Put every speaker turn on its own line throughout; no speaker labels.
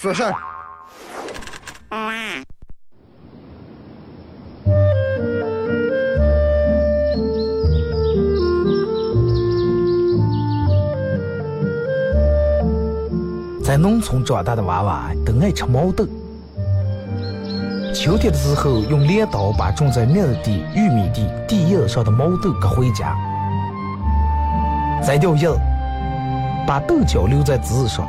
说事儿。
在农村长大的娃娃都爱吃毛豆。秋天的时候，用镰刀把种在麦地、玉米地地叶上的毛豆割回家，摘掉叶，把豆角留在枝上。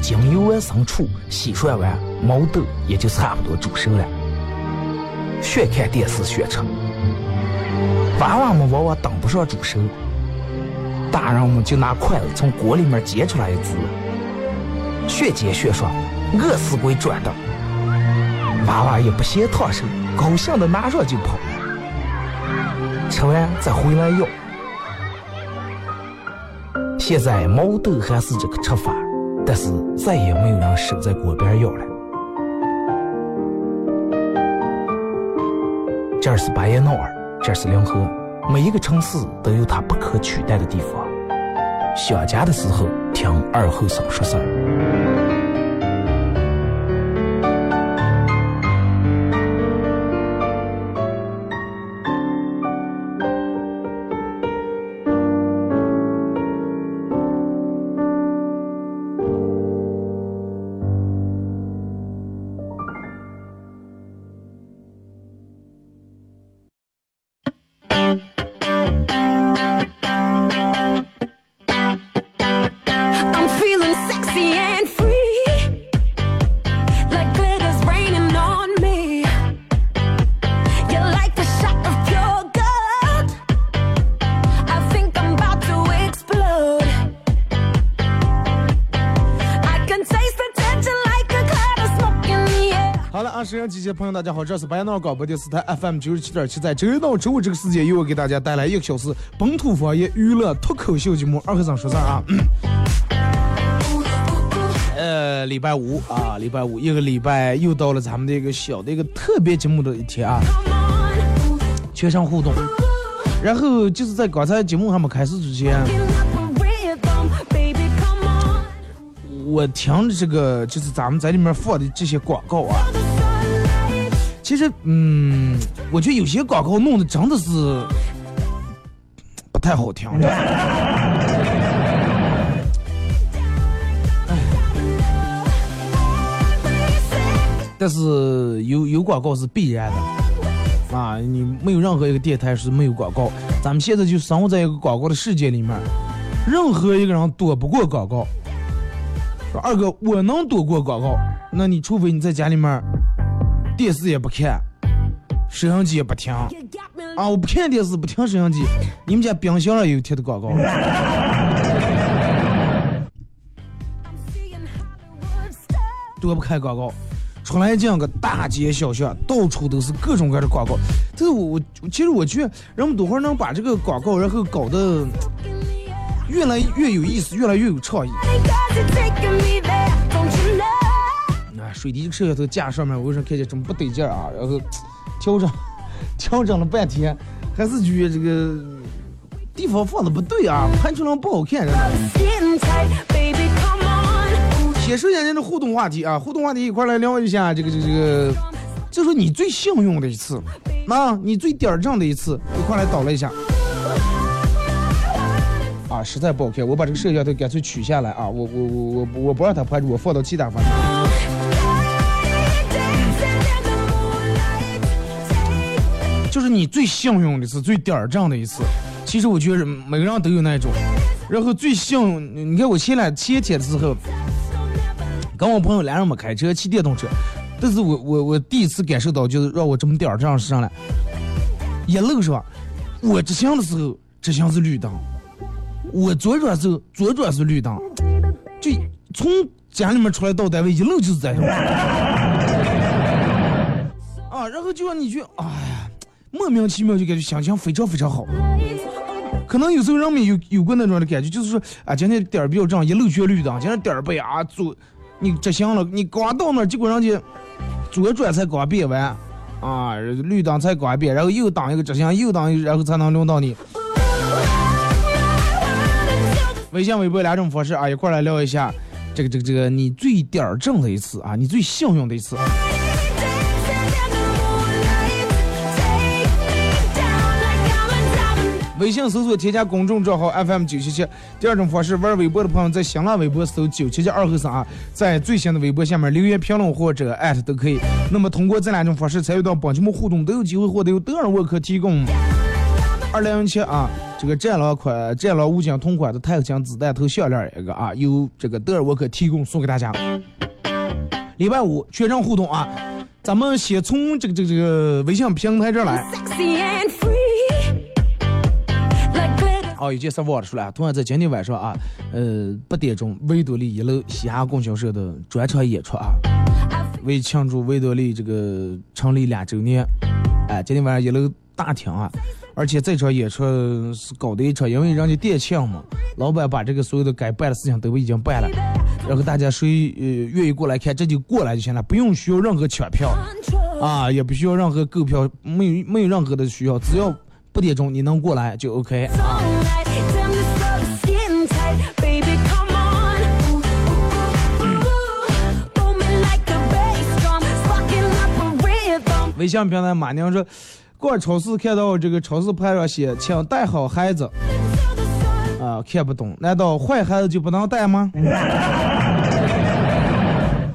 将油完生出，洗涮完，毛豆也就差不多煮熟了。学看电视学吃，娃娃们往往等不上煮熟，大人们就拿筷子从锅里面夹出来一只。学煎学说，饿死鬼转的，娃娃也不嫌烫手，高兴的拿上就跑，吃完再回来要。现在毛豆还是这个吃法，但是再也没有人守在锅边要了。这是巴彦淖尔，这是临河，每一个城市都有它不可取代的地方。想家的时候，听二后生说事儿。
音机前朋友，大家好，这是白闹广播电视台 FM 九十七点七，在周一到周五这个时间，由我给大家带来一个小时本土方言娱乐脱口秀节目《二和尚说事儿》啊。呃，礼拜五啊，礼拜五一个礼拜又到了咱们的一个小的一个特别节目的一天啊，全程互动。然后就是在刚才节目还没开始之前，我听着这个就是咱们在里面放的这些广告啊。其实，嗯，我觉得有些广告弄的真的是不太好听。但是有有广告是必然的啊！你没有任何一个电台是没有广告。咱们现在就生活在一个广告的世界里面，任何一个人躲不过广告。说二哥，我能躲过广告？那你除非你在家里面。电视也不看，摄像机也不听，啊！我不看电视，不听摄像机。你们家冰箱上有贴的广告？多不开广告，出来这样个大街小巷，到处都是各种各样的广告。但是我我其实我觉得，人们多会能把这个广告，然后搞得越来越有意思，越来越有创意。水滴摄像头架上面，我为啥看见这么不得劲啊？然后调整调整了半天，还是觉得这个地方放的不对啊，拍出来不好看。先说一下咱的互动话题啊，互动话题一块来聊一下这个这个这个，就说你最幸运的一次，那你最点儿正的一次，一块来讨论一下。啊，实在不好看，我把这个摄像头干脆取下来啊，我我我我我不让它拍，我放到其他方面。就是你最幸运的一次，最点儿正的一次。其实我觉得每个人都有那种。然后最幸运，你看我前两前天的时候，跟我朋友俩人没开车，骑电动车，但是我我我第一次感受到，就是让我这么点儿正是上来，一路是吧？我直行的时候，直行是绿灯；我左转时候，左转是绿灯。就从家里面出来到单位，一路就是在这。啊，然后就让你去，哎呀，莫名其妙就感觉心情非常非常好。可能有时候人们有有过那种的感觉，就是说啊，今天点儿比较正，一路全绿灯，今天点儿背啊左，你直行了，你刚到那儿，结果人家左转才刚变完，啊，绿灯才刚变，然后又当一个直行，又当，然后才能轮到你。微信、微博两种方式啊，一块来聊一下这个、这个、这个你最点儿正的一次啊，你最幸运的一次。微信搜索添加公众账号 FM 九七七。第二种方式，玩微博的朋友在新浪微博搜九七七二和三啊，在最新的微博下面留言评论或者艾特都可以。那么通过这两种方式参与到本节目互动，都有机会获得由德尔沃克提供二零零七啊这个战狼款战狼五金同款的钛金子弹头项链一个啊，由这个德尔沃克提供送给大家。礼拜五全程互动啊，咱们先从这个这个这个微信平台这儿来。哦，有件事忘了说了，同样在今天晚上啊，呃，八点钟，维多利一楼西安供销社的专场演出啊，为庆祝维多利这个成立两周年，哎，今天晚上一楼大厅啊，而且这场演出是搞的一场，因为人家店庆嘛，老板把这个所有的该办的事情都已经办了，然后大家谁呃愿意过来看，这就过来就行了，不用需要任何抢票啊，也不需要任何购票，没有没有任何的需要，只要。八点钟你能过来就 OK 啊。微信平台马娘说，逛超市看到这个超市牌上写，请带好孩子。啊，看不懂，难道坏孩子就不能带吗？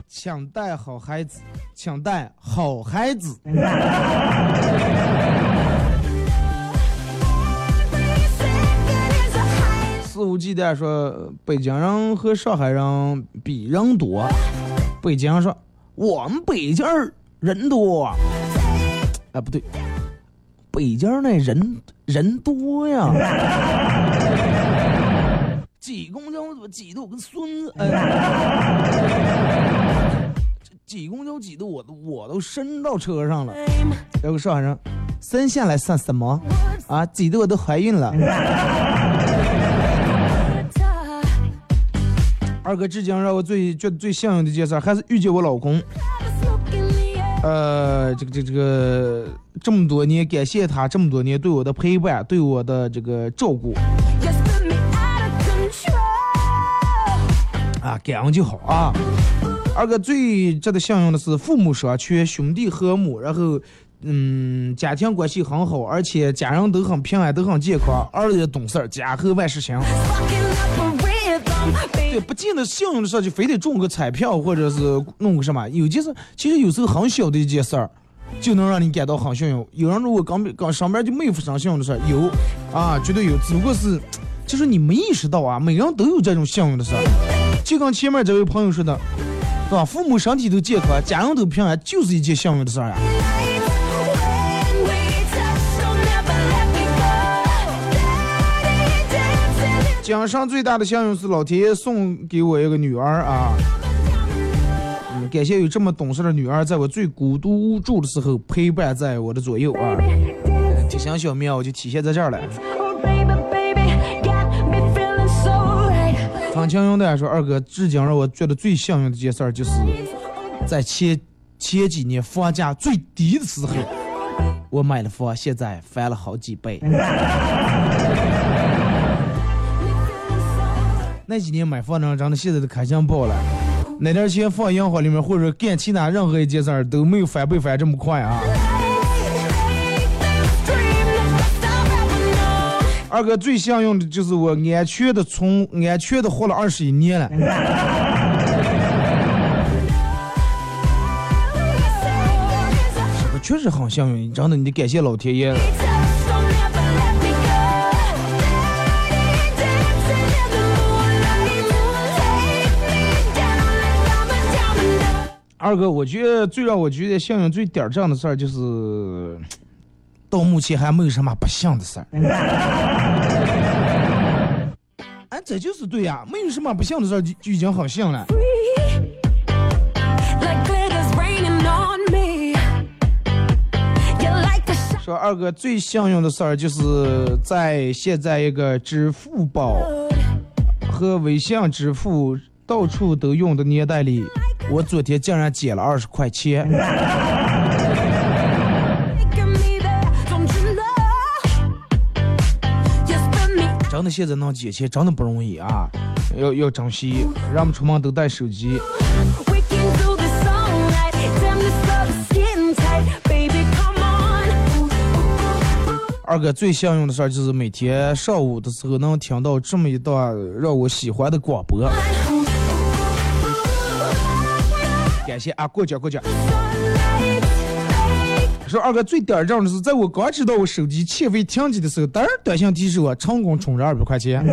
请带好孩子，请带好孩子。肆无忌惮说北京人和上海人比人多，北京说我们北京人多，哎不对，北京那人人多呀，挤公交怎么挤得我跟孙子，哎，挤公交挤得我都我都伸到车上了，有个上海人，生下来算什么啊？挤得我都怀孕了。二哥，至今让我最觉得最幸运的一件事，还是遇见我老公。呃，这个这个这个这么多年，感谢他这么多年对我的陪伴，对我的这个照顾。啊，感恩就好啊。二哥最值得幸运的是父母双全，兄弟和睦，然后嗯，家庭关系很好，而且家人都很平安，都很健康，儿子也懂事，家和万事兴。也，不见得幸运的事就非得中个彩票或者是弄个什么，有件事其实有时候很小的一件事儿，就能让你感到很幸运。有人如果刚刚上班就没有发生幸运的事，有啊，绝对有，只不过是就是你没意识到啊，每个人都有这种幸运的事。就跟前面这位朋友说的，对吧？父母身体都健康，家人都平安，就是一件幸运的事儿呀。今生最大的幸运是老天爷送给我一个女儿啊！感谢有这么懂事的女儿，在我最孤独无助的时候陪伴在我的左右啊！体型小苗就体现在这儿了。方清勇的说：“二哥，至今让我觉得最幸运的一件事，就是在前前几年房价最低的时候，我买了房，现在翻了好几倍。”那几年买房呢真的现在都开心爆了，那点钱放银行里面或者干其他任何一件事儿都没有翻倍翻这么快啊！二哥最幸运的就是我安全的从安全的活了二十一年了。确实很幸运，真的，你得感谢老天爷。二哥，我觉得最让我觉得幸运、最点儿正的事儿，就是到目前还没有什么不幸的事儿。哎，这就是对呀，没有什么不幸的事儿，就就已经很幸了。说二哥最幸运的事儿，就是在现在一个支付宝和微信支付到处都用的年代里，我昨天竟然捡了二十块钱。真的现在能捡钱真的不容易啊，要要珍惜，让我们出门都带手机。二哥最幸运的事就是每天上午的时候能听到这么一段让我喜欢的广播。感谢啊，过奖过奖。说二哥最点儿正的是，在我刚知道我手机欠费停机的时候，当然短信提示我成功充了二百块钱。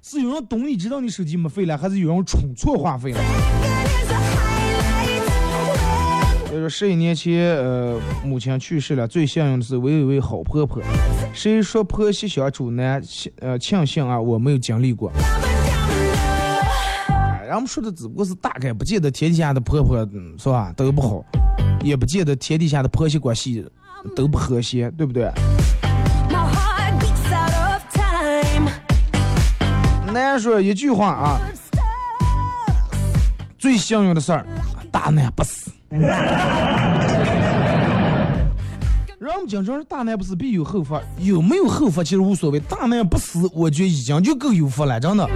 是有人懂你知道你手机没费了，还是有人充错话费了？就是十一年前，呃，母亲去世了，最幸运的是我有一位好婆婆。谁说婆媳相处难？呃，庆幸啊，我没有经历过。人们说的只不过是大概，不见得天底下的婆婆是吧都不好，也不见得天底下的婆媳关系都不和谐，对不对？难说一句话啊，最幸运的事儿，大难不死。人们经常说大难不死必有后福，有没有后福其实无所谓，大难不死，我觉得已经就够有福了，真的。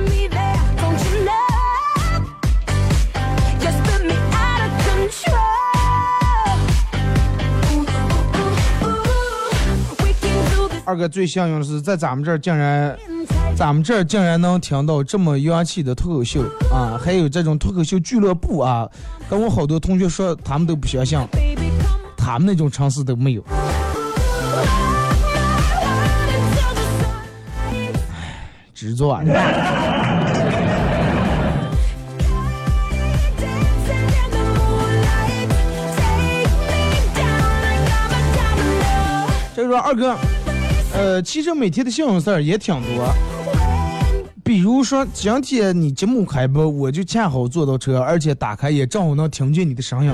二哥最幸运的是在咱们这儿竟然，咱们这儿竟然能听到这么洋气的脱口秀啊，还有这种脱口秀俱乐部啊。跟我好多同学说，他们都不相信，他们那种城市都没有。执着。这说二哥，呃，其实每天的幸运事儿也挺多。比如说，今天你节目开播，我就恰好坐到车，而且打开也正好能听见你的声音。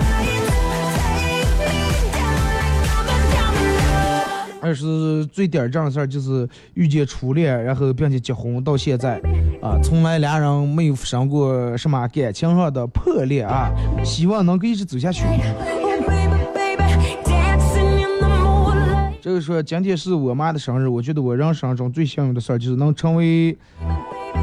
二是最点儿正事儿，就是遇见初恋，然后并且结婚到现在，啊，从来俩人没有发生过什么感情上的破裂啊，希望能够一直走下去。这个说今天是我妈的生日，我觉得我人生中最幸运的事儿就是能成为。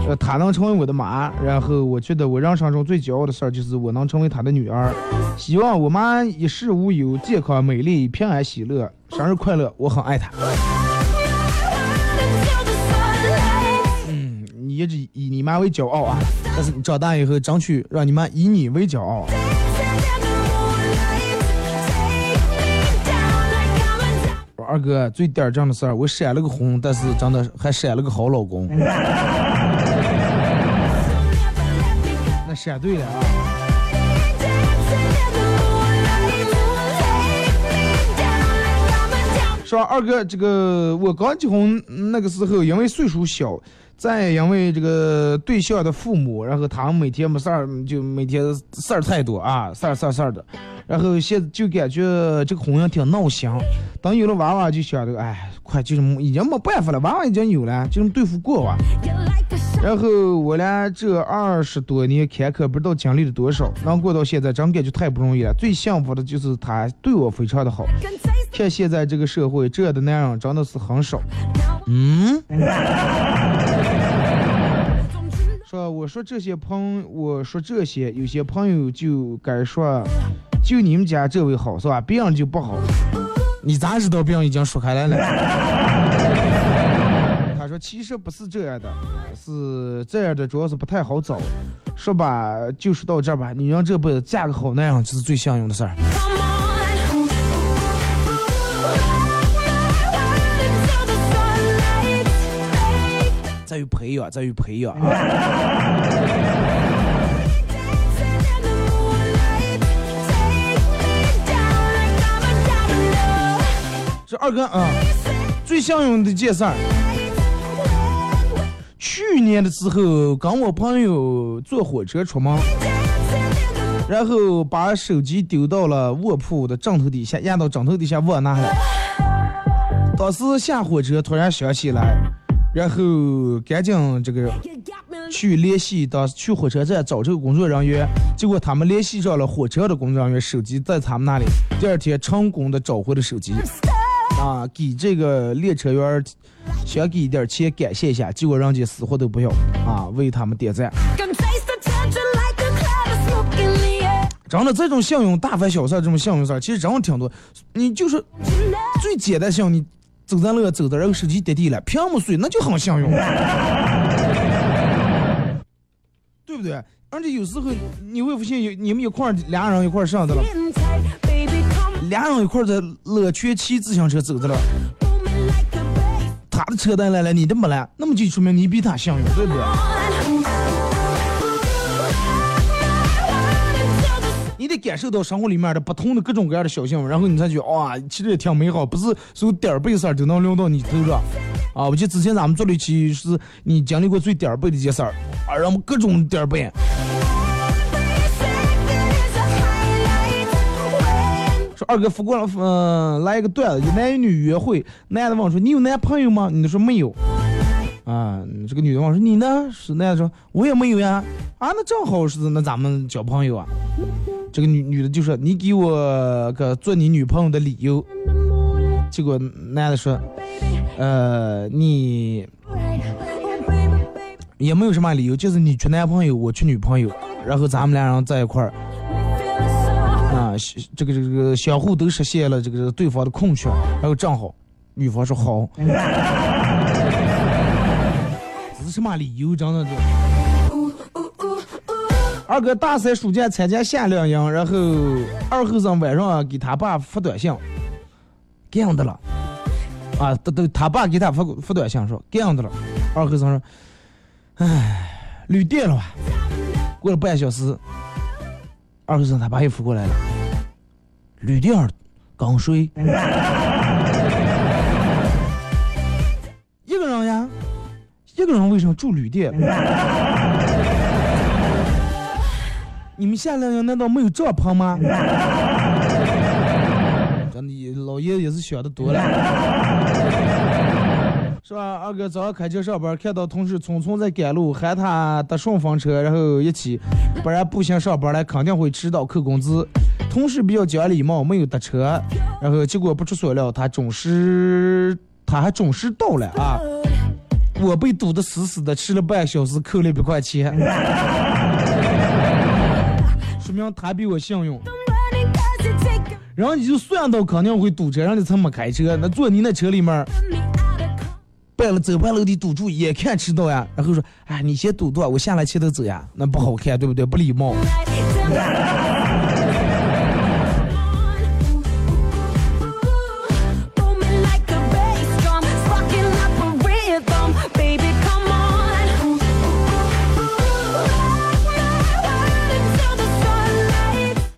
呃，她能成为我的妈，然后我觉得我人生中最骄傲的事儿就是我能成为她的女儿。希望我妈一世无忧，健康美丽，平安喜乐，生日快乐！我很爱她。嗯，你一直以你妈为骄傲啊，但是你长大以后争取让你妈以你为骄傲。二哥最点儿正的事儿，我闪了个婚，但是真的还闪了个好老公。那闪对了啊！说二哥，这个我刚结婚那个时候，因为岁数小，再因为这个对象的父母，然后他们每天没事儿，就每天事儿太多啊，事儿事儿事儿的。然后现在就感觉这个婚姻挺闹心，等有了娃娃就想着，哎，快就是已经没办法了，娃娃已经有了，就能对付过吧。然后我俩这二十多年坎坷，不知道经历了多少，能过到现在，真感觉太不容易了。最幸福的就是他对我非常的好。看现在这个社会，这样的男人真的是很少。嗯。说我说这些朋，我说这些有些朋友就该说。就你们家这位好是吧？别人就不好。你咋知道别人已经说开来了？他说说其实不是这样的，是这样的，主要是不太好找。说吧，就说到这儿吧。女人这辈子嫁个好男人就是最幸运的事儿。在于培养，在于培养。这二哥啊，最相用的件事儿。去年的时候，跟我朋友坐火车出门，然后把手机丢到了卧铺的枕头底下，压到枕头底下忘拿了。当时下火车突然想起来，然后赶紧这个去联系当去火车站找这个工作人员，结果他们联系上了火车的工作人员，手机在他们那里。第二天成功的找回了手机。啊，给这个列车员想给一点钱感谢一下，结果人家死活都不要啊，为他们点赞。真的，这种信用大凡小事，这种信用事儿，其实真的挺多。你就是最简单信用，你走在路走着，然后手机跌地了，屏幕碎，那就很幸运，对不对？而且有时候你会发现，有你们一块儿俩人一块儿上的了。俩人一块儿在乐圈骑自行车走着了，他的车带来了，你的没来，那么就说明你比他幸运，对不对？得感受到生活里面的不同的各种各样的小幸福，然后你才觉哇，其实也挺美好，不是所有点儿背事儿都能轮到你头上啊！我记得之前咱们做了一期，是你经历过最点儿背的一件事儿，啊，让我们各种点儿背。说二哥发过来，嗯，来一个段子，一男一女约会，男的问说：“你有男朋友吗？”女的说：“没有。”啊，这个女的问说：“你呢？”是男的说：“我也没有呀。”啊，那正好是，那咱们交朋友啊。这个女女的就说：“你给我个做你女朋友的理由。”结果男的说：“呃，你也没有什么理由，就是你缺男朋友，我缺女朋友，然后咱们俩人在一块儿。”啊这个这个相互都实现了这个对方的空缺，然后正好，女方说好，这是什么理由？真的这。二哥大三暑假参加夏令营，然后二后生晚上给他爸发短信，这样的了，啊，都都他爸给他发发短信说这样的了，二后生说，唉，旅店了吧？过了半小时，二后生他爸又发过来了。旅店刚睡，一个人呀，一个人为什么住旅店？你们夏令营难道没有帐篷吗？真的，老爷也是想的多了，是吧？二哥早上开车上班，看到同事匆匆在赶路，喊他搭顺风车，然后一起，不然步行上班来肯定会迟到扣工资。同事比较讲礼貌，没有搭车，然后结果不出所料，他准时，他还准时到了啊！我被堵得死死的，迟了半小时，扣了一百块钱，说 明他比我幸运。然后你就算到肯定会堵车，让你才没开车，那坐你那车里面，半了走半路的堵住，眼看迟到呀，然后说，哎，你先堵堵，我下来牵头走呀，那不好看，对不对？不礼貌。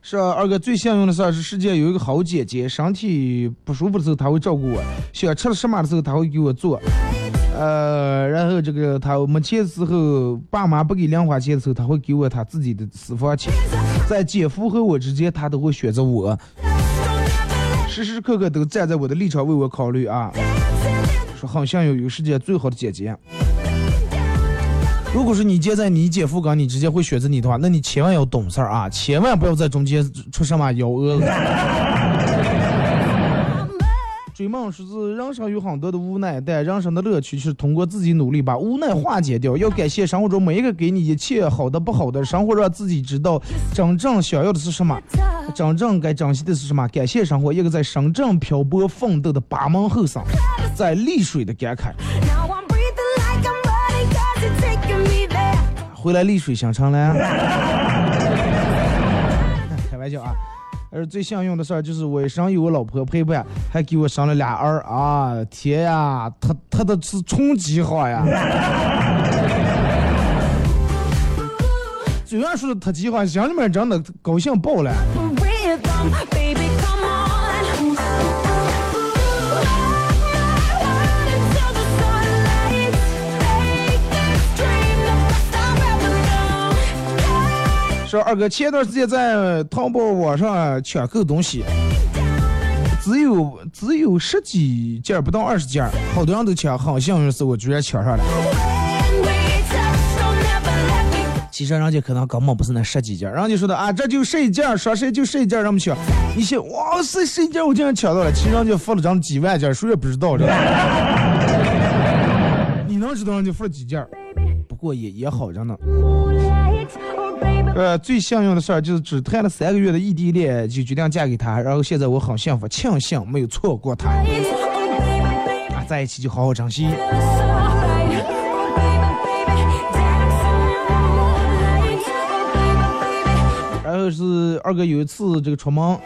是二哥最幸运的事儿是世界有一个好姐姐，身体不舒服的时候她会照顾我，想吃了什么的时候她会给我做，呃，然后这个她没钱的时候，爸妈不给零花钱的时候，她会给我她自己的私房钱，在姐夫和我之间，她都会选择我，时时刻刻都站在我的立场为我考虑啊，说好像有世界最好的姐姐。如果是你姐在你姐夫岗你直接会选择你的话，那你千万要懂事儿啊，千万不要在中间出什么幺蛾子。追梦说是人生有很多的无奈，但人生的乐趣是通过自己努力把无奈化解掉。要感谢生活中每一个给你一切好的不好的，生活让自己知道真正想要的是什么，真正该珍惜的是什么。感谢生活，一个在深圳漂泊奋斗的八门后生，在丽水的感慨。回来丽水新城了。开玩笑啊。而最幸运的事儿就是我身有我老婆陪伴，还给我生了俩儿啊！天呀，他他的是冲击好呀！虽然说他计划，心里面真的高兴爆了。说二哥，前段时间在淘宝网上抢购东西，只有只有十几件，不到二十件，好多人都抢，好幸运是我居然抢上了。其实人家可能根本不是那十几件，人家说的啊，这就十一件，说谁就十一件，让我们抢。一些哇塞，十一件我竟然抢到了，其实人家付了张几万件，谁也不知道这。你能知道人家付了几件？不过也也好着呢。呃，最幸运的事儿就是只谈了三个月的异地恋就决定嫁给他，然后现在我很幸福，庆幸没有错过他。啊，在一起就好好珍惜。然后是二哥有一次这个出门啊，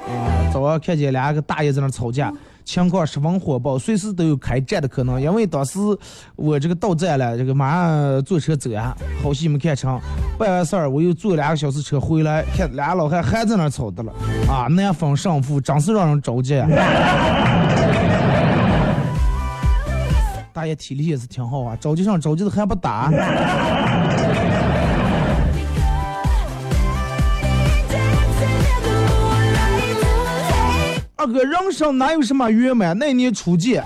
早上看见两个大爷在那吵架。情况十分火爆，随时都有开战的可能。因为当时我这个到站了，这个马上坐车走呀，好戏没看成。办完事儿，我又坐两个小时车回来，看俩老汉还在那吵的了，啊，难分胜负，真是让人着急。大爷体力也是挺好啊，着急上着急的还不打。二哥，人生哪有什么圆满？那年初见，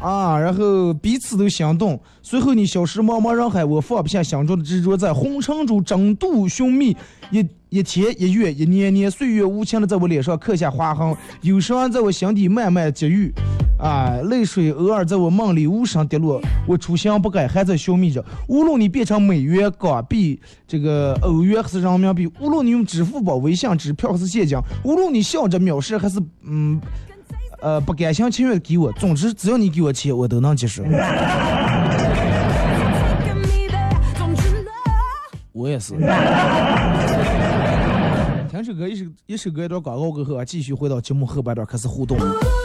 啊，然后彼此都心动。随后你消失茫茫人海，我放不下心中的执着，在红尘中争度寻觅。一一天一月一年年，岁月无情的在我脸上刻下划痕，忧伤在我心底慢慢积郁。啊，泪水偶尔在我梦里无声跌落，我初心不改，还在寻觅着。无论你变成美元、港币、这个欧元还是人民币，无论你用支付宝、微信支票还是现金，无论你笑着藐视还是嗯呃不甘心情愿给我，总之只要你给我钱，我都能接受。我也是。听首歌，一首一首歌一段广告过后啊，继续回到节目后半段开始互动。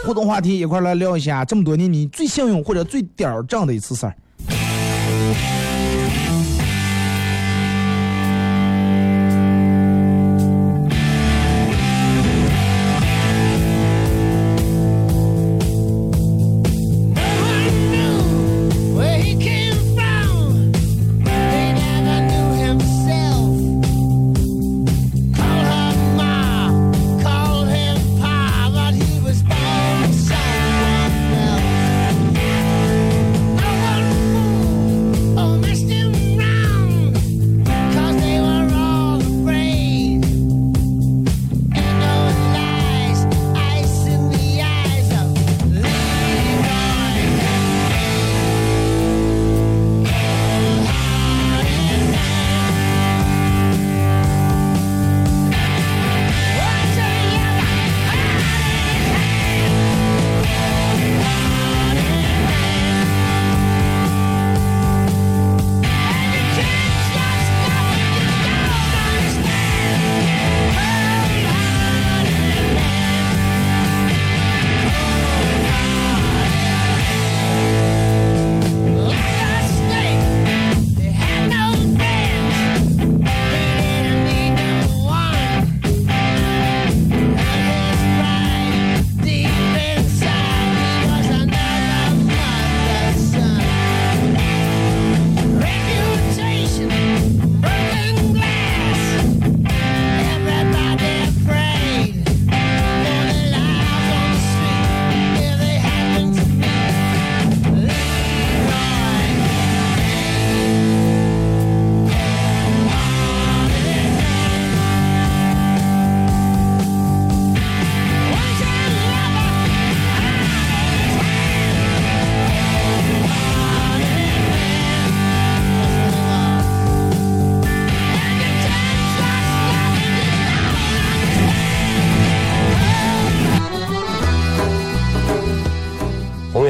互动话题一块来聊一下，这么多年你最幸运或者最点儿正的一次事儿。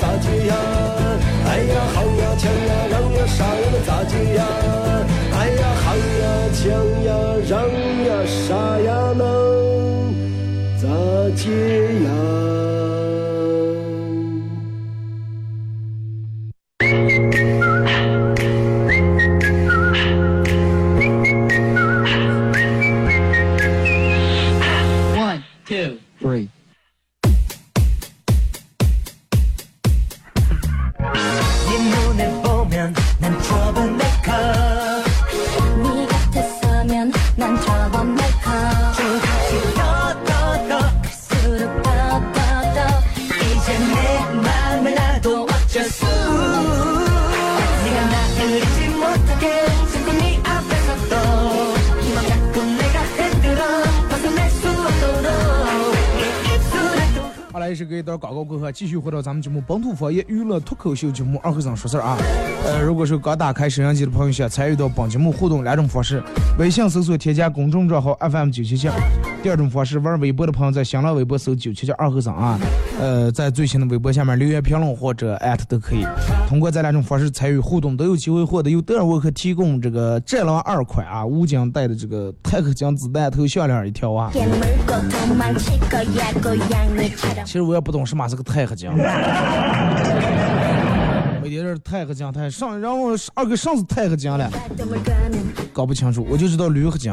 咋接呀？哎呀好呀抢呀让呀啥呀那咋接呀？哎呀好呀抢呀让呀啥呀能咋接呀？是给一段
广告过后，继续回到咱们节目《本土方言娱乐脱口秀》节目二和尚说事儿啊。呃，如果说刚打开摄像机的朋友，想参与到本节目互动两种方式：微信搜索添加公众账号 FM 九七七；第二种方式，玩微博的朋友在新浪微博搜九七七二和尚啊。呃，在最新的微博下面留言评论或者艾特都可以。通过这两种方式参与互动，都有机会获得由德尔沃克提供这个战狼二款啊武警带的这个钛合金子弹头项链一条啊。其实我也不懂什么是个钛合金。没点是钛合金，太上，然后二哥上是钛合金了，搞不清楚，我就知道铝合金。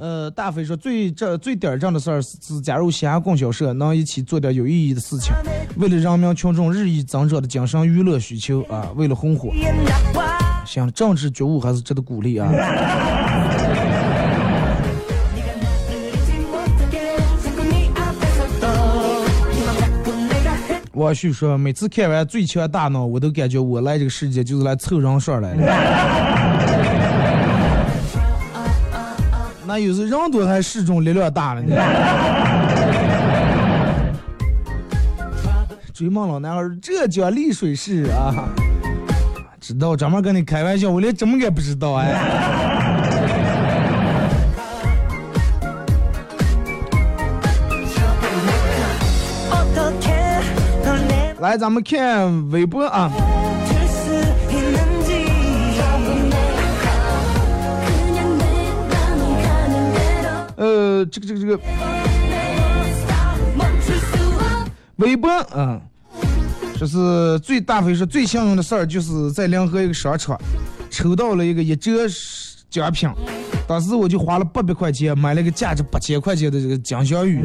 呃，大飞说最这最点儿正的事儿是，加入西安供销社，能一起做点有意义的事情，为了人民群众日益增长的精神娱乐需求啊，为了红火，行，政治觉悟还是值得鼓励啊。王旭说，每次看完《最强大脑》，我都感觉我来这个世界就是来凑人数来的。那有时人多还始终力量大了呢。追梦老男孩，浙江丽水市啊，知道专门跟你开玩笑，我连怎么也不知道哎。来，咱们看微博啊。这个这个这个，微博啊，说是最大飞是最幸运的事儿，就是在临河一个商场抽到了一个一折奖品，当时我就花了八百块钱买了个价值八千块钱的这个金镶玉。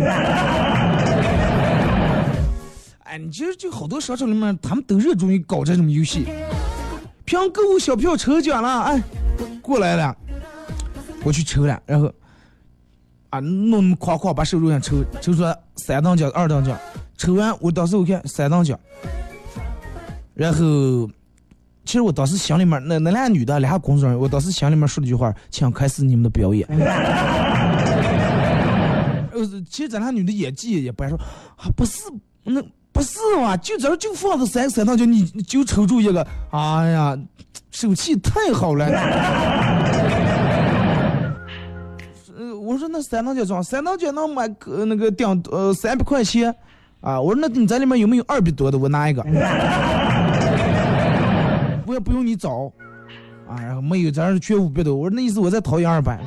你其实就好多商场里面，他们都热衷于搞这种游戏，凭购物小票抽奖了，哎，过来了，我去抽了，然后啊，弄那么夸夸把手榴弹抽抽出来三等奖、二等奖，抽完我当时我看三等奖，然后其实我当时心里面那那俩女的俩工作人员，我当时心里面说了句话，请开始你们的表演。呃，其实咱俩女的演技也不爱说，啊不是那。不是嘛？就这就放着三三等奖，你就抽中一个，哎呀，手气太好了。我说那三等奖装三等奖能买个那个顶呃三百块钱啊？我说那你在里面有没有二百多的？我拿一个，我也不用你找啊。然后没有，咱是缺五百多。我说那意思我再掏一二百。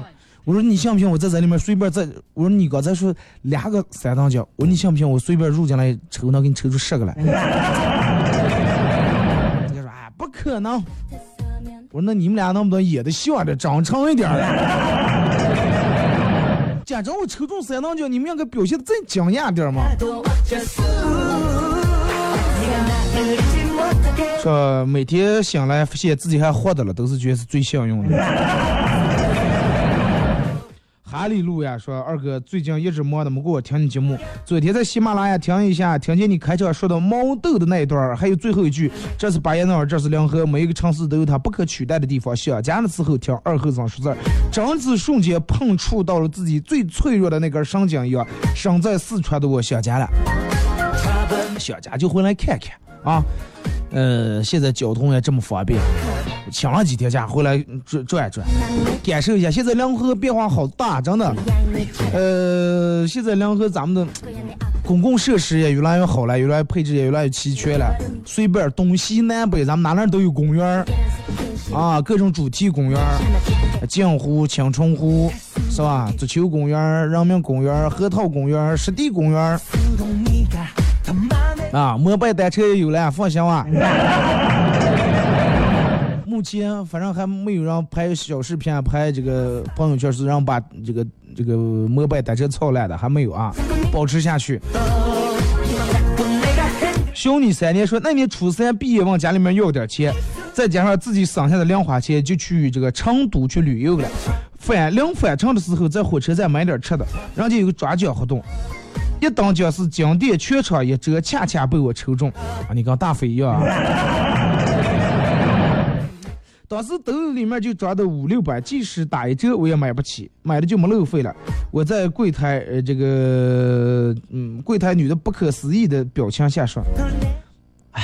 我说你信不信？我在这里面随便再……我说你刚才说两个三等奖，我说你信不信？我随便入进来抽，能给你抽出十个来。人家说哎，不可能。我说那你们俩能不能演的像点，长长一点？假装我抽中三等奖，你们应该表现的再惊讶点嘛？说每天醒来发现自己还活着了，都是觉得是最幸运的。哈利路亚说二哥最近一直忙的没给我听你节目，昨天在喜马拉雅听一下，听见你开场说的毛豆的那一段，还有最后一句，这是巴彦淖尔，这是临河，每一个城市都有它不可取代的地方。想家的时候听二后生说字儿，真是瞬间碰触到了自己最脆弱的那根神经一样。身在四川的我想家了，想家就回来看看啊。呃，现在交通也这么方便，请了几天假回来转转转，感受一下。现在临河变化好大，真的。呃，现在临河咱们的公共设施也越来越好了，越来越配置也越来越齐全了。随便东西南北，咱们哪哪都有公园啊，各种主题公园，镜湖、青春湖，是吧？足球公园、人民公园、核桃公园、湿地公园。啊，摩拜单车也有了，放心吧。目前反正还没有人拍小视频，拍这个朋友圈是让把这个这个摩拜单车操烂的，还没有啊，保持下去。兄弟三年说，那年初三毕业往家里面要点钱，再加上自己省下的零花钱，就去这个成都去旅游了。返临返程的时候，在火车站买点吃的，人家有个抓奖活动。一等奖是经典全场一折，恰恰被我抽中啊！你跟大飞一样啊！当时兜里面就装的五六百，即使打一折我也买不起，买了就没路费了。我在柜台呃这个嗯柜台女的不可思议的表情下说：“哎，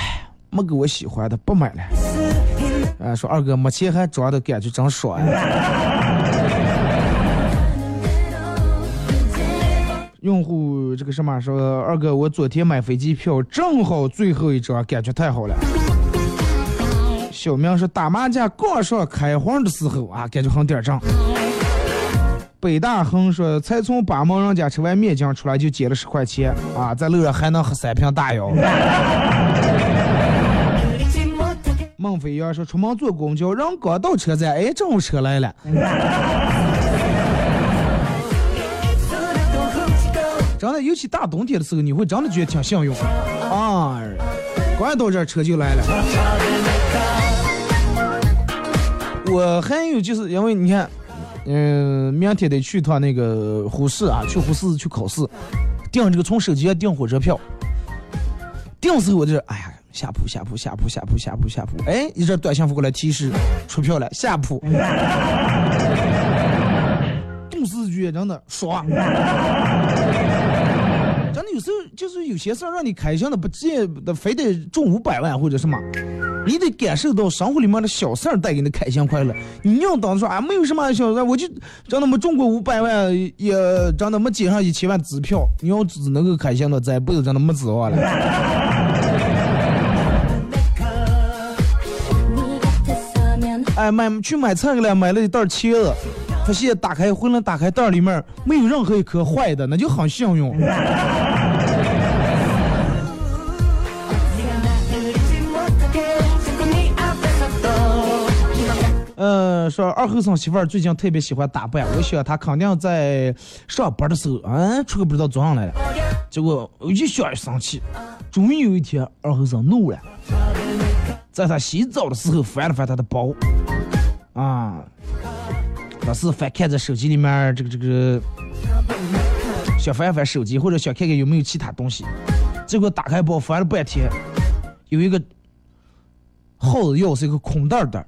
没给我喜欢的，不买了。”啊，说二哥没钱还装的感觉真爽呀！用户这个什么说二哥，我昨天买飞机票正好最后一张，感觉太好了。小明说打麻将杠上开黄的时候啊，感觉很点正。北大亨说才从八毛人家吃完面酱出来就捡了十块钱啊，在路上还能喝三瓶大药。孟飞扬说出门坐公交，人刚到车站，哎，正好车来了。真的，尤其大冬天的时候，你会真的觉得挺幸运啊！刚到这车就来了。我还有就是因为你看，嗯，明天得去趟那个呼市啊，去呼市去考试，订这个从手机上订火车票，订时候我就哎呀，下铺下铺下铺下铺下铺下铺，哎，一阵短信发过来提示出票了，下铺。动视觉真的爽。真的有时候就是有些事儿让你开心的不见得非得中五百万或者什么，你得感受到生活里面的小事儿带给你的开心快乐。你要当说啊没有什么小事儿，我就真的没中过五百万，也真的没接上一千万支票。你要只能够开心的，这辈子真的没指望了。哎，买去买菜去了，买了一袋茄子。发现打开回来打开袋里面没有任何一颗坏的，那就很幸运。呃，说二后生媳妇儿最近特别喜欢打扮，我想她肯定在上班的时候，嗯，出个不知道做上来了。结果我一想一生气，终于有一天二后生怒了，在他洗澡的时候翻了翻他的包，啊。老是翻看着手机里面，这个这个，想翻翻手机，或者想看看有没有其他东西。结果打开包翻了半天，有一个耗子钥匙，一个空袋袋。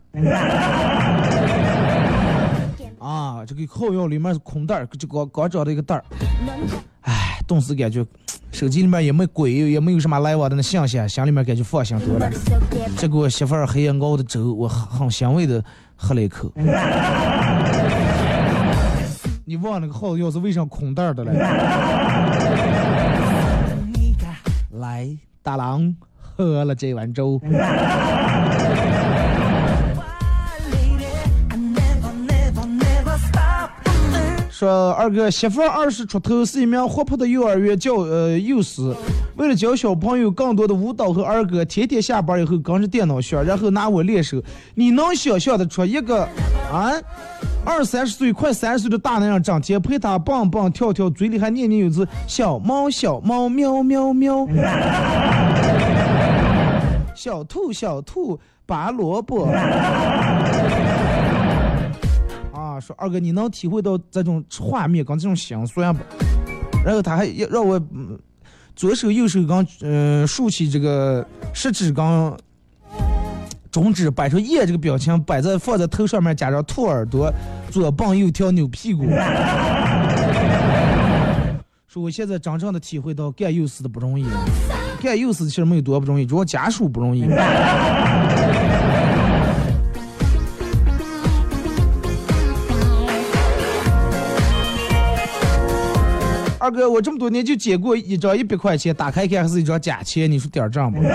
啊，这个耗药里面是空袋儿，就刚刚找到一个袋儿。哎，顿时感觉手机里面也没鬼，也没有什么来往的那信息，心里面感觉放心多了。结果媳妇儿黑夜熬的粥，我很欣慰的喝了一口。你忘那个耗子钥匙为啥空袋的了？来，大郎喝了这碗粥。说二哥媳妇二十出头，是一名活泼的幼儿园教呃幼师，为了教小朋友更多的舞蹈和儿歌，天天下班以后跟着电脑学，然后拿我练手。你能想象得出一个啊二三十岁快三十岁的大男人，整天陪他蹦蹦跳跳，嘴里还念念有词小猫小猫喵喵喵，小兔小兔拔萝卜。说二哥你能体会到这种画面跟这种心酸不？然后他还要让我、嗯左手右手刚呃竖起这个食指刚中指摆出耶这个表情，摆在放在头上面加上兔耳朵，左蹦右跳扭屁股。说我现在真正的体会到干幼师的不容易，干幼师其实没有多不容易，主要家属不容易。二哥，我这么多年就捡过一张一百块钱，打开看还是一张假钱，你说点儿账不？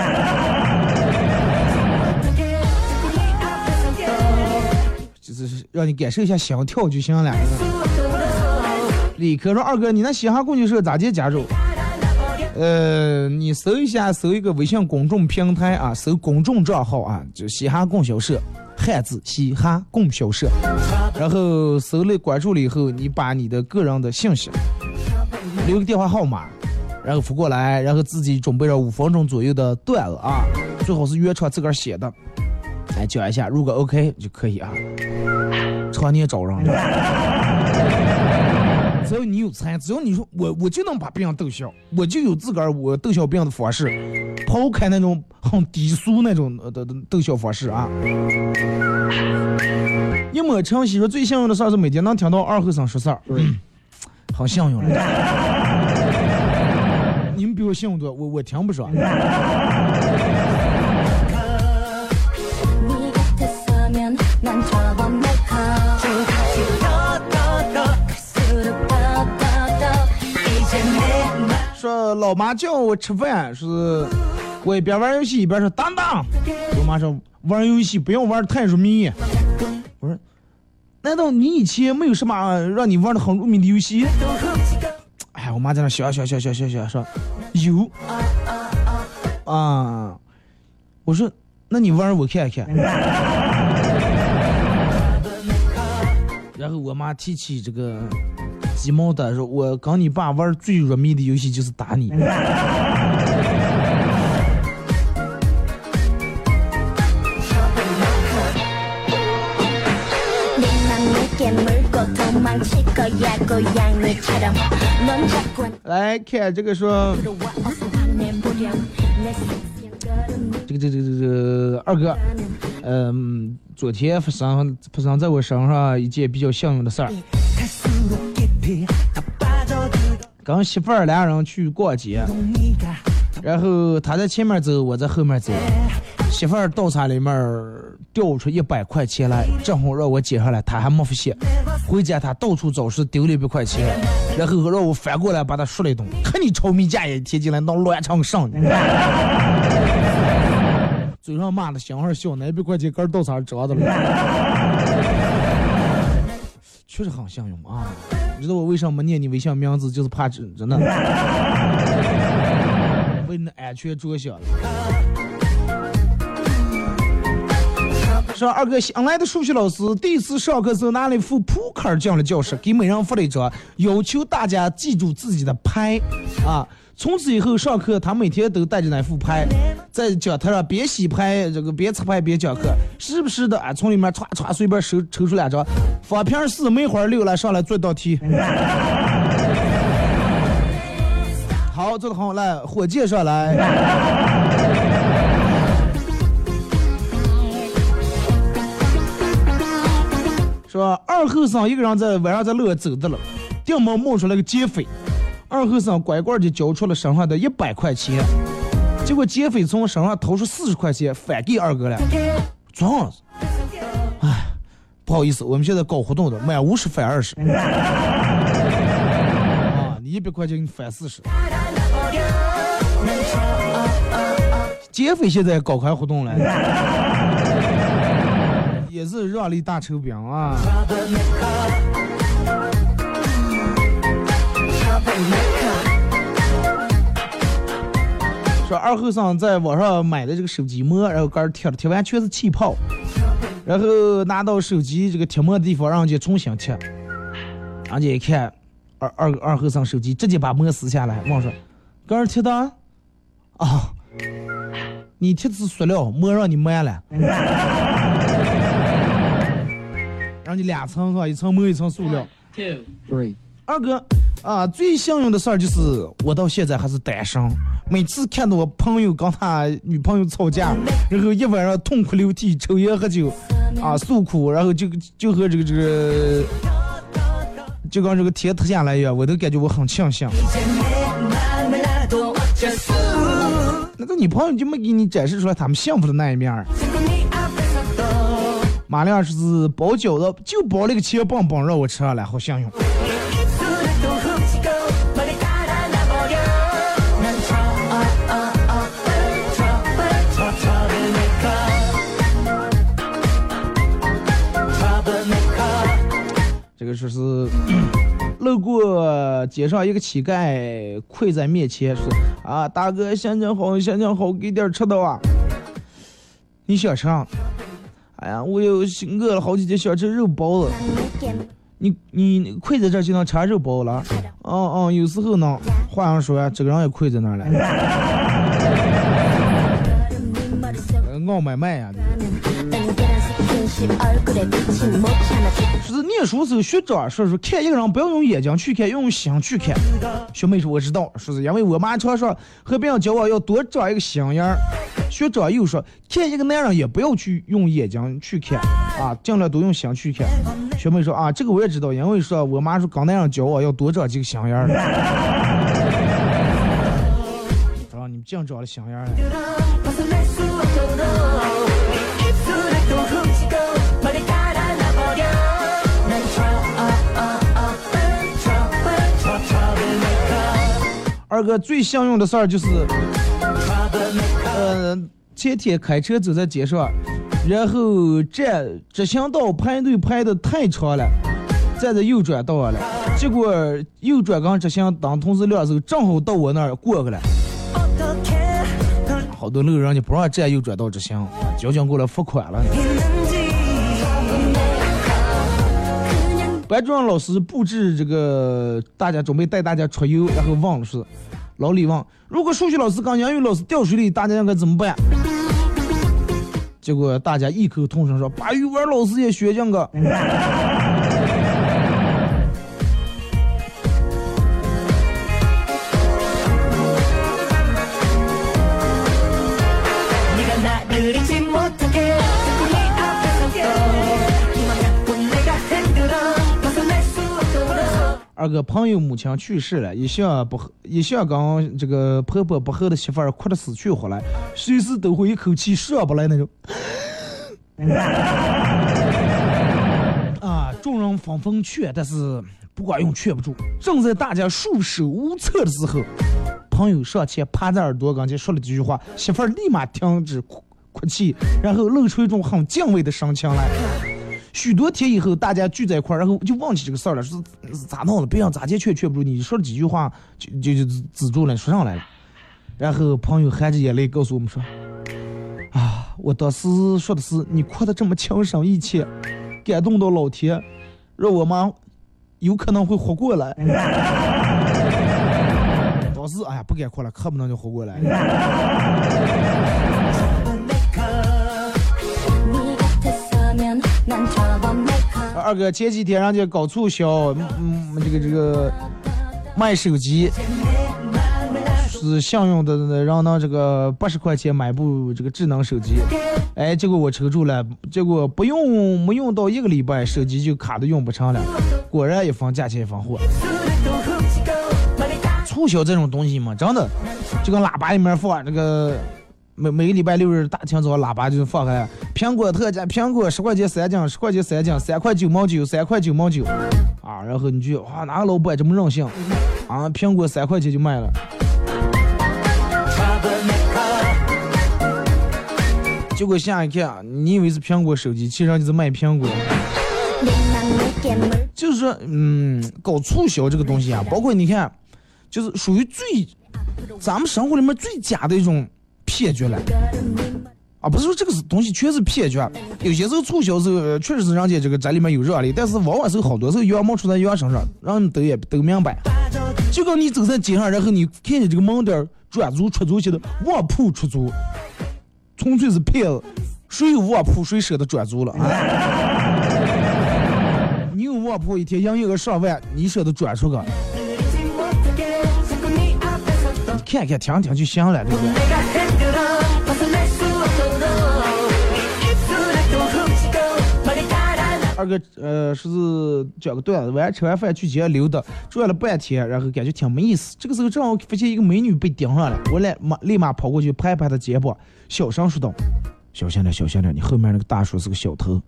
就是让你感受一下心跳就行了。李科说：“二哥，你那嘻哈供销社咋介加入？呃，你搜一下，搜一个微信公众平台啊，搜公众账号啊，就嘻哈供销社，汉字嘻哈供销社。然后搜了关注了以后，你把你的个人的信息留个电话号码，然后发过来，然后自己准备了五分钟左右的段子啊，最好是原创自个儿写的，来讲一下，如果 OK 就可以啊。常年找人的。”只要你有才，只要你说我我就能把别人逗笑，我就有自个儿我逗笑别人的方式，抛开那种很低俗那种的逗笑方式啊。一抹晨曦说最幸运的事儿是每天能听到二后生说事儿，嗯，好幸运了。有性子，我我听不
爽。
说老妈叫我吃饭，是我一边玩游戏一边说当当，我妈说玩游戏不要玩太入迷。我说难道你以前没有什么让你玩的很入迷的游戏？哎呀，我妈在那想想想想想想说有啊。我说那你玩我看看。然后我妈提起这个鸡毛掸，说我跟你爸玩最入迷的游戏就是打你。来看这个说这个这个这个二哥嗯昨天发生发生在我身上一件比较幸运的事儿。跟媳妇儿两人去逛街然后他在前面走我在后面走。媳妇儿倒茶里面儿掉出一百块钱来，正好让我捡上来，他还没发现。回家他到处找是丢了一百块钱，然后让我反过来把他说了一顿，看你臭米家也贴进来闹乱成上的。嘴上骂的心上笑，那一百块钱跟倒茶折的了。确实很幸运啊！你知道我为什么没念你微信名字，就是怕真真的，为你的安全着想。说二哥新来的数学老师第一次上课时候拿了一副扑克进了教室，给每人发了一张，要求大家记住自己的牌啊。从此以后上课，他每天都带着那副牌，在讲台上边洗牌，这个边擦牌边讲课，时不时的啊从里面歘歘随便抽抽出两张，方片四梅花六来上来做一道题。好，做的好，来火箭上来。说二后生一个人在晚上在路上走的了，顶门冒出来个劫匪，二后生乖乖的交出了身上的一百块钱，结果劫匪从身上掏出四十块钱返给二哥了，装了，哎，不好意思，我们现在搞活动的，满五十返二十，啊，你一百块钱给你返四十，劫匪现在搞开活动了。也是让利大抽饼啊！说二后生在网上买的这个手机膜，然后杆儿贴了，贴完全是气泡，然后拿到手机这个贴膜的地方，让人家重新贴，人家一看二二二后生手机，直接把膜撕下来，问说：“杆儿贴的啊？你贴的是塑料膜，让你抹了。”然人家两层哈，一层膜一层塑料。
three，
二哥啊，最幸运的事儿就是我到现在还是单身。每次看到我朋友跟他女朋友吵架，然后一晚上痛哭流涕、抽烟喝酒，啊诉苦，然后就就和这个这个，就跟这个天塌下来一样，我都感觉我很庆幸。那个女朋友就没给你展示出来他们幸福的那一面儿。马亮是包饺子，就包了个切棒棒让我吃上了，好幸运。这个说是 路过街上一个乞丐跪在面前说：“啊，大哥，心情好，心情好，给点吃的啊。”你想吃啥？哎呀，我又饿了好几天，想吃肉包子。你你跪在这儿就能吃肉包了？哦哦，有时候呢。话上说呀，这个人也跪在那儿了。傲买卖呀！是念书时候学长说说，看一个人不要用眼睛去看，要用心去看。学妹说我知道，说是因为我妈常说和别人交往要多长一个心眼儿。学长又说，看一个男人也不要去用眼睛去看啊，尽量都用心去看。学妹说啊，这个我也知道，因为说我妈说刚男人交往要多长几个心眼儿。啊，你们净长了心眼儿二哥最幸运的事儿就是，呃，前天开车走在街上，然后站直行道排队排的太长了，站在右转道上了，结果右转跟直行灯同时亮时候，正好到我那儿过去了。好多路人家不让站右转道直行，交警过来罚款了。班主任老师布置这个，大家准备带大家出游，然后问了是，老李问，如果数学老师跟英语老师掉水里，大家应该怎么办？结果大家异口同声说，把语文老师也学进去。二哥朋友母亲去世了，一向不一向跟这个婆婆不和的媳妇儿哭得死去活来，随时都会一口气上不来那种。啊，众人纷纷劝，但是不管用，劝不住。正在大家束手无策的时候，朋友上前趴在耳朵跟前说了几句话，媳妇儿立马停止哭哭泣，然后露出一种很敬畏的神情来。许多天以后，大家聚在一块儿，然后就忘记这个事儿了，说咋弄了？别想咋见劝劝不住你，说了几句话就就就止住了，说上来了。然后朋友含着眼泪告诉我们说：“啊，我当时说的是你哭的这么情深意切，感动到老天，让我妈有可能会活过来。”当时哎呀，不敢哭了，可不能就活过来。二哥前几天人家搞促销，嗯，这个这个卖手机，是幸运的让能这个八十块钱买部这个智能手机，哎，结果我抽中了，结果不用没用到一个礼拜，手机就卡的用不成了，果然一分价钱一分货。促销这种东西嘛，真的就跟喇叭里面放那个。每每个礼拜六日大清早，喇叭就放开，苹果特价，苹果十块钱三斤，十块钱三斤，三块九毛九，三块九毛九，啊，然后你就哇，哪个老板这么任性，啊，苹果三块钱就卖了，结果下一看，你以为是苹果手机，其实人家是卖苹果。就是说，嗯，搞促销这个东西啊，包括你看，就是属于最咱们生活里面最假的一种。骗局了啊！不是说这个是东西全是骗局，有些时候促销时候确实是人家这个这里面有热力，但是往往是好多时候羊毛出在羊身上，让人都也都明白。就跟你走在街上，然后你看见这个门店转租出租写的卧铺出租，纯粹是骗子，谁有卧铺谁舍得转租了啊？你有旺铺一天营业额上万，你舍得转出个？你看看听听就行了，对不对？二哥，呃，是讲个段子，晚上吃完饭去街溜达，转了半天，然后感觉挺没意思。这个时候正好发现一个美女被盯上了，我来马立马跑过去拍拍她肩膀，小声说道：“小心点，小心点，你后面那个大叔是个小偷。”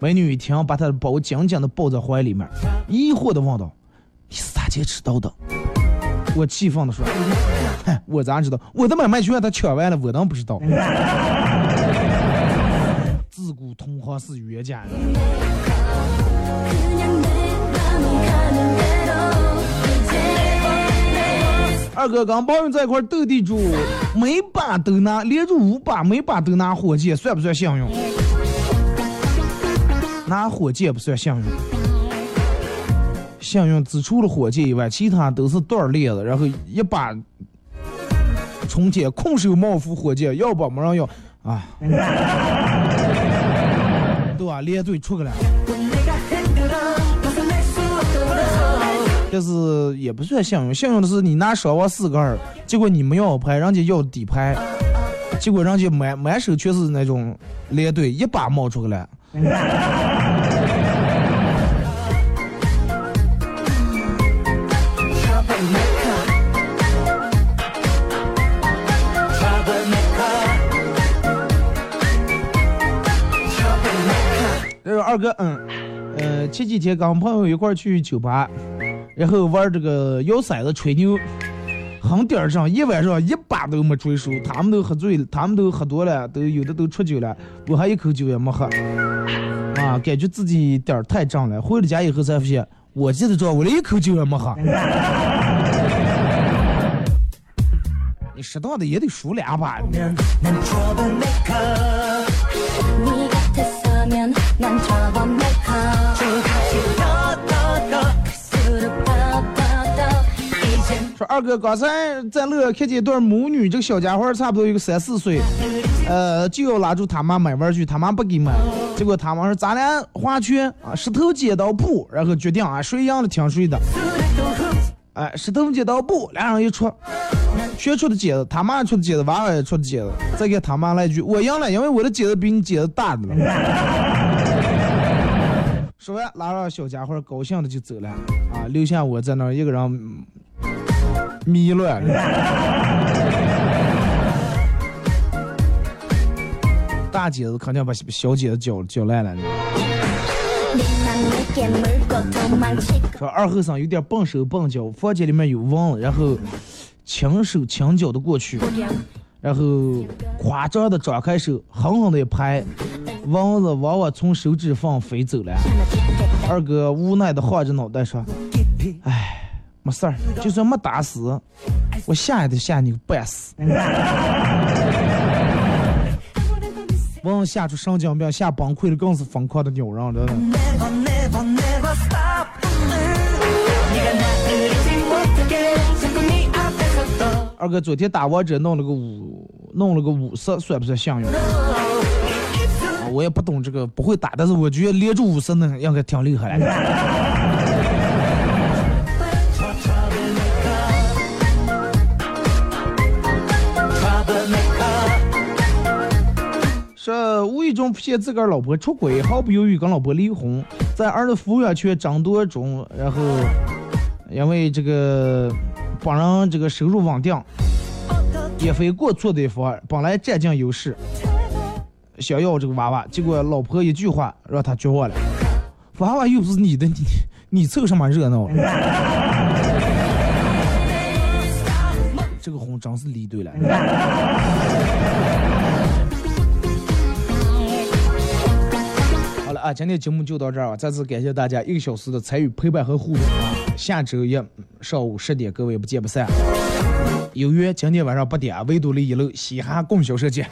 美女一听，把她的包紧紧的抱在怀里面，疑惑的问道：“你是咋接知道的？”我气愤的说：“哼，我咋知道？我的买卖就让他抢完了，我当不知道。”自古同行是冤家人。二哥跟朋友在一块斗地主，每把都拿，连着五把，每把都拿火箭，算不算幸运？拿火箭不算幸运，幸运只除了火箭以外，其他都是段儿链子，然后一把冲天，空手冒副火箭，要不没人要啊，把？连队出去了。但是也不算幸运，幸运的是你拿双王四个二，结果你没要牌，人家要底牌，结果人家满满手全是那种连队，一把冒出去二哥，嗯，呃，前几天跟朋友一块去酒吧，然后玩这个摇骰子、吹牛，很点儿上，一晚上一把都没追熟，他们都喝醉了，他们都喝多了，都有的都出酒了，我还一口酒也没喝，啊，感觉自己点儿太胀了。回了家以后才发现，我记得着我连一口酒也没喝。你适当的也得输两把。说二哥刚才在乐看见一对母女，这个小家伙差不多有个三四岁，呃，就要拉住他妈买玩具，他妈不给买，结果他妈说咱俩划拳啊，石头剪刀布，然后决定啊谁赢了听谁的，哎，石头剪刀布，俩人一出，全出的剪子，他妈出的剪子，娃娃也出的剪子，再给他妈来一句我赢了，因为我的剪子比你剪子大的了。说完，拉上小家伙高兴的就走了啊，留下我在那一个人迷乱。大姐子肯定把小姐子搅搅烂了，说二后生有点笨手笨脚，房间里面有蚊子，然后轻手轻脚的过去。然后夸张的张开手，狠狠的一拍，蚊子往我从手指缝飞走了。二哥无奈的晃着脑袋说：“哎，没事儿，就算没打死，我吓也得吓你个半死。”蚊子吓出神经病，吓崩溃了，更是疯狂的扭人，真的。
Never never never stop
二哥昨天打王者弄了个五，弄了个五色，算不算幸运？啊，我也不懂这个，不会打，但是我觉得连住五色呢，应该挺厉害的。说无意中发现自个儿老婆出轨，毫不犹豫跟老婆离婚，在儿子抚养权争夺中，然后因为这个帮人这个收入稳定，也非过错的一方，本来占尽优势，想要这个娃娃，结果老婆一句话让他绝望了，娃娃又不是你的，你你凑什么热闹？这个婚真是离对了。好了啊，今天节目就到这儿啊！再次感谢大家一个小时的参与、陪伴和互动啊！下周一上午十点，各位不见不散。有约今天晚上八点啊，维多利一楼嘻哈供销社见。